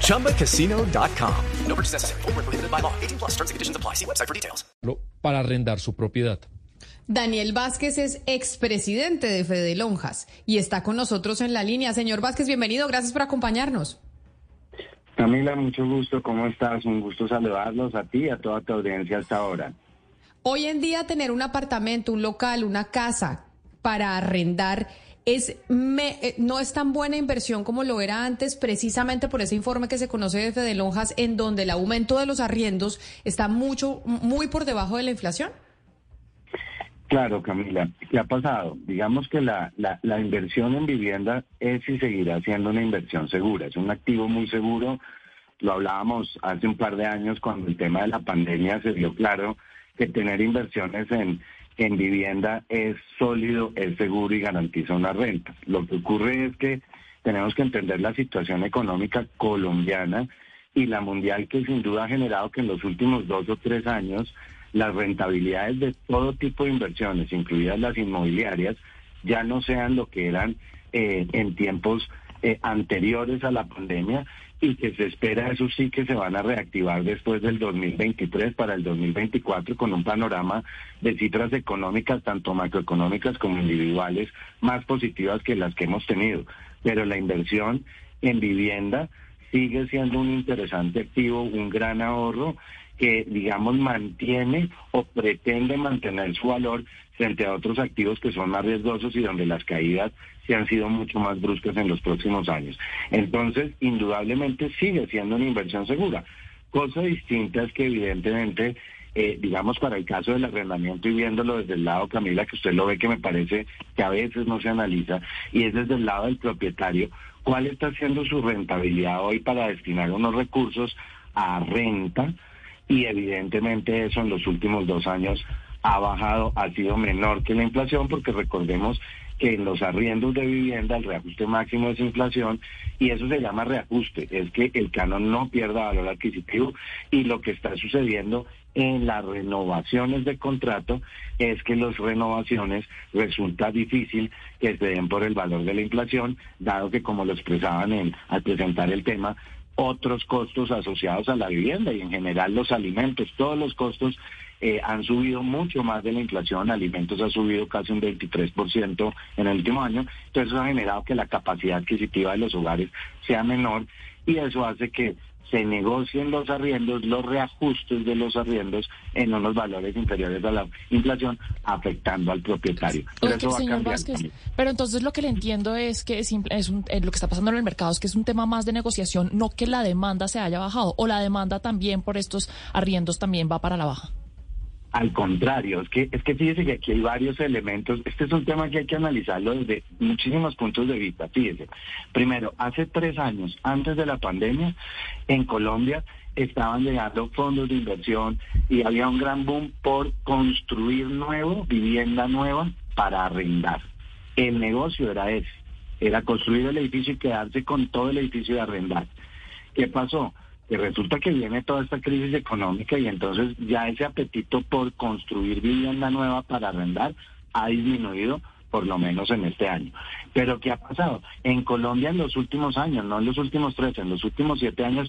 ChumbaCasino.com. No purchase necessary. Full prohibited by law. 18 plus terms and conditions apply. See website for details. Para arrendar su propiedad. Daniel Vázquez es expresidente de Fede Lonjas y está con nosotros en la línea. Señor Vázquez, bienvenido. Gracias por acompañarnos. Camila, mucho gusto. ¿Cómo estás? Un gusto saludarlos a ti y a toda tu audiencia hasta ahora. Hoy en día tener un apartamento, un local, una casa para arrendar es me, no es tan buena inversión como lo era antes, precisamente por ese informe que se conoce de Fede Lonjas, en donde el aumento de los arriendos está mucho, muy por debajo de la inflación. Claro, Camila, ¿qué ha pasado? Digamos que la, la, la inversión en vivienda es y seguirá siendo una inversión segura, es un activo muy seguro. Lo hablábamos hace un par de años cuando el tema de la pandemia se dio claro que tener inversiones en, en vivienda es sólido, es seguro y garantiza una renta. Lo que ocurre es que tenemos que entender la situación económica colombiana y la mundial que sin duda ha generado que en los últimos dos o tres años las rentabilidades de todo tipo de inversiones, incluidas las inmobiliarias, ya no sean lo que eran eh, en tiempos eh, anteriores a la pandemia y que se espera, eso sí, que se van a reactivar después del 2023 para el 2024 con un panorama de cifras económicas, tanto macroeconómicas como individuales, más positivas que las que hemos tenido. Pero la inversión en vivienda sigue siendo un interesante activo, un gran ahorro que, digamos, mantiene o pretende mantener su valor frente a otros activos que son más riesgosos y donde las caídas se han sido mucho más bruscas en los próximos años. Entonces, indudablemente sigue siendo una inversión segura. Cosa distinta es que evidentemente, eh, digamos, para el caso del arrendamiento y viéndolo desde el lado, Camila, que usted lo ve que me parece que a veces no se analiza, y es desde el lado del propietario, cuál está siendo su rentabilidad hoy para destinar unos recursos a renta, y evidentemente eso en los últimos dos años ha bajado, ha sido menor que la inflación, porque recordemos que en los arriendos de vivienda el reajuste máximo es inflación y eso se llama reajuste, es que el canon no pierda valor adquisitivo y lo que está sucediendo en las renovaciones de contrato es que las renovaciones resulta difícil que se den por el valor de la inflación, dado que como lo expresaban en, al presentar el tema, otros costos asociados a la vivienda y en general los alimentos, todos los costos eh, han subido mucho más de la inflación, alimentos ha subido casi un 23% en el último año, entonces eso ha generado que la capacidad adquisitiva de los hogares sea menor y eso hace que se negocien los arriendos, los reajustes de los arriendos en unos valores inferiores a la inflación, afectando al propietario. Pero, señor Vázquez, pero entonces lo que le entiendo es que es, es un, eh, lo que está pasando en el mercado es que es un tema más de negociación, no que la demanda se haya bajado, o la demanda también por estos arriendos también va para la baja. Al contrario, es que, es que fíjese que aquí hay varios elementos. Este es un tema que hay que analizarlo desde muchísimos puntos de vista. Fíjese, primero, hace tres años, antes de la pandemia, en Colombia estaban llegando fondos de inversión y había un gran boom por construir nuevo, vivienda nueva para arrendar. El negocio era ese, era construir el edificio y quedarse con todo el edificio de arrendar. ¿Qué pasó? Que resulta que viene toda esta crisis económica y entonces ya ese apetito por construir vivienda nueva para arrendar ha disminuido por lo menos en este año. Pero ¿qué ha pasado? En Colombia en los últimos años, no en los últimos tres, en los últimos siete años,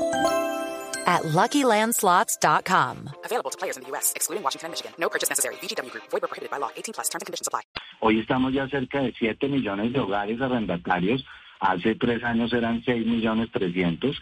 at LuckyLandSlots.com. Available to players in the U.S., excluding Washington and Michigan. No purchase necessary. VGW Group. Void were prohibited by law. 18 plus. Terms and conditions apply. Hoy estamos ya cerca de 7 millones de hogares arrendatarios. Hace tres años eran 6 millones 300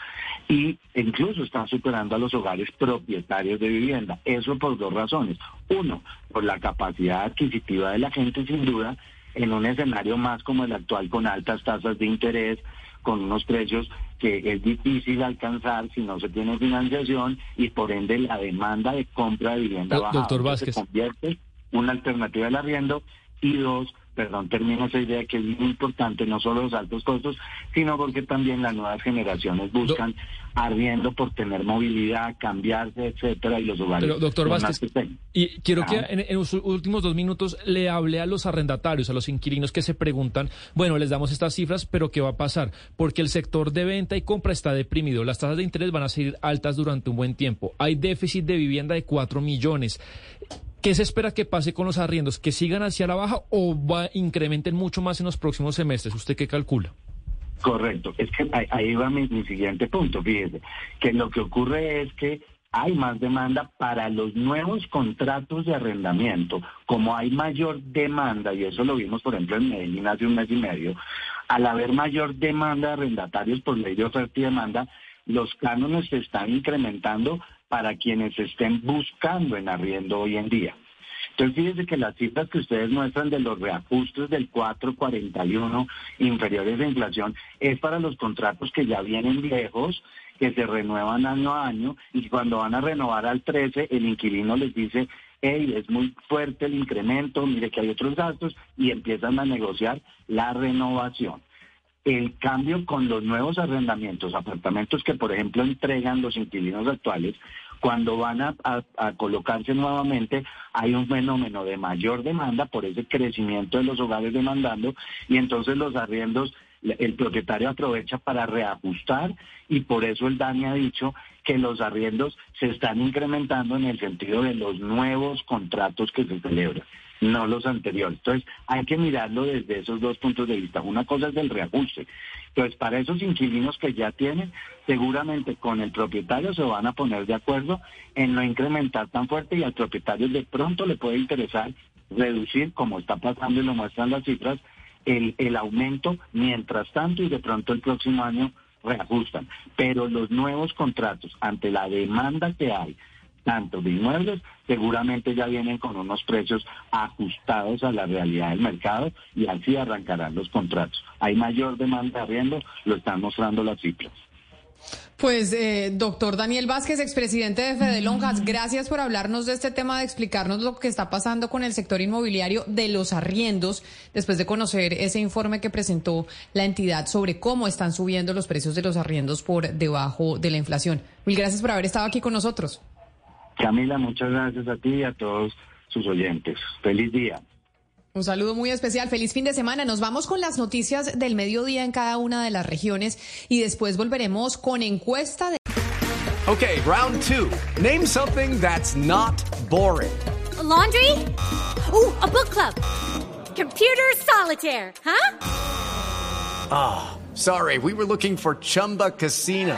y incluso están superando a los hogares propietarios de vivienda. Eso por dos razones. Uno, por la capacidad adquisitiva de la gente, sin duda, en un escenario más como el actual con altas tasas de interés, con unos precios que es difícil alcanzar si no se tiene financiación y por ende la demanda de compra de vivienda baja Doctor Vázquez. se convierte una alternativa del arriendo y dos, perdón, termino esa idea que es muy importante, no solo los altos costos, sino porque también las nuevas generaciones buscan arriendo por tener movilidad, cambiarse, etcétera, y los hogares. Pero, doctor Vázquez, y quiero que en los últimos dos minutos le hable a los arrendatarios, a los inquilinos que se preguntan, bueno, les damos estas cifras, pero ¿qué va a pasar? Porque el sector de venta y compra está deprimido, las tasas de interés van a seguir altas durante un buen tiempo, hay déficit de vivienda de 4 millones. ¿Qué se espera que pase con los arriendos? ¿Que sigan hacia la baja o va, incrementen mucho más en los próximos semestres? ¿Usted qué calcula? Correcto, es que ahí, va mi, mi siguiente punto, fíjese, que lo que ocurre es que hay más demanda para los nuevos contratos de arrendamiento, como hay mayor demanda, y eso lo vimos por ejemplo en Medellín hace un mes y medio, al haber mayor demanda de arrendatarios por ley de oferta y demanda, los cánones se están incrementando para quienes estén buscando en arriendo hoy en día. Entonces, fíjense que las cifras que ustedes muestran de los reajustes del 441 inferiores de inflación es para los contratos que ya vienen viejos, que se renuevan año a año, y cuando van a renovar al 13, el inquilino les dice, hey, es muy fuerte el incremento, mire que hay otros gastos, y empiezan a negociar la renovación el cambio con los nuevos arrendamientos, apartamentos que por ejemplo entregan los inquilinos actuales, cuando van a, colocarse nuevamente hay un fenómeno de mayor demanda por ese crecimiento de los hogares demandando y entonces los arriendos, el propietario aprovecha para reajustar y por eso el DANI ha dicho que los arriendos se están incrementando en el sentido de los nuevos contratos que se celebran no los anteriores. Entonces, hay que mirarlo desde esos dos puntos de vista. Una cosa es el reajuste. Entonces, para esos inquilinos que ya tienen, seguramente con el propietario se van a poner de acuerdo en no incrementar tan fuerte y al propietario de pronto le puede interesar reducir, como está pasando y lo muestran las cifras, el, el aumento mientras tanto y de pronto el próximo año reajustan. Pero los nuevos contratos, ante la demanda que hay, tanto de inmuebles, seguramente ya vienen con unos precios ajustados a la realidad del mercado y así arrancarán los contratos. Hay mayor demanda de arriendo, lo están mostrando las cifras. Pues, eh, doctor Daniel Vázquez, expresidente de Fede Lonjas, gracias por hablarnos de este tema, de explicarnos lo que está pasando con el sector inmobiliario de los arriendos, después de conocer ese informe que presentó la entidad sobre cómo están subiendo los precios de los arriendos por debajo de la inflación. Mil gracias por haber estado aquí con nosotros. Camila, muchas gracias a ti y a todos sus oyentes. Feliz día. Un saludo muy especial, feliz fin de semana. Nos vamos con las noticias del mediodía en cada una de las regiones y después volveremos con encuesta de... Okay, round two. Name something that's not boring. A laundry? Ooh, a book club. Computer solitaire, huh? Sorry, we were looking for Chumba Casino.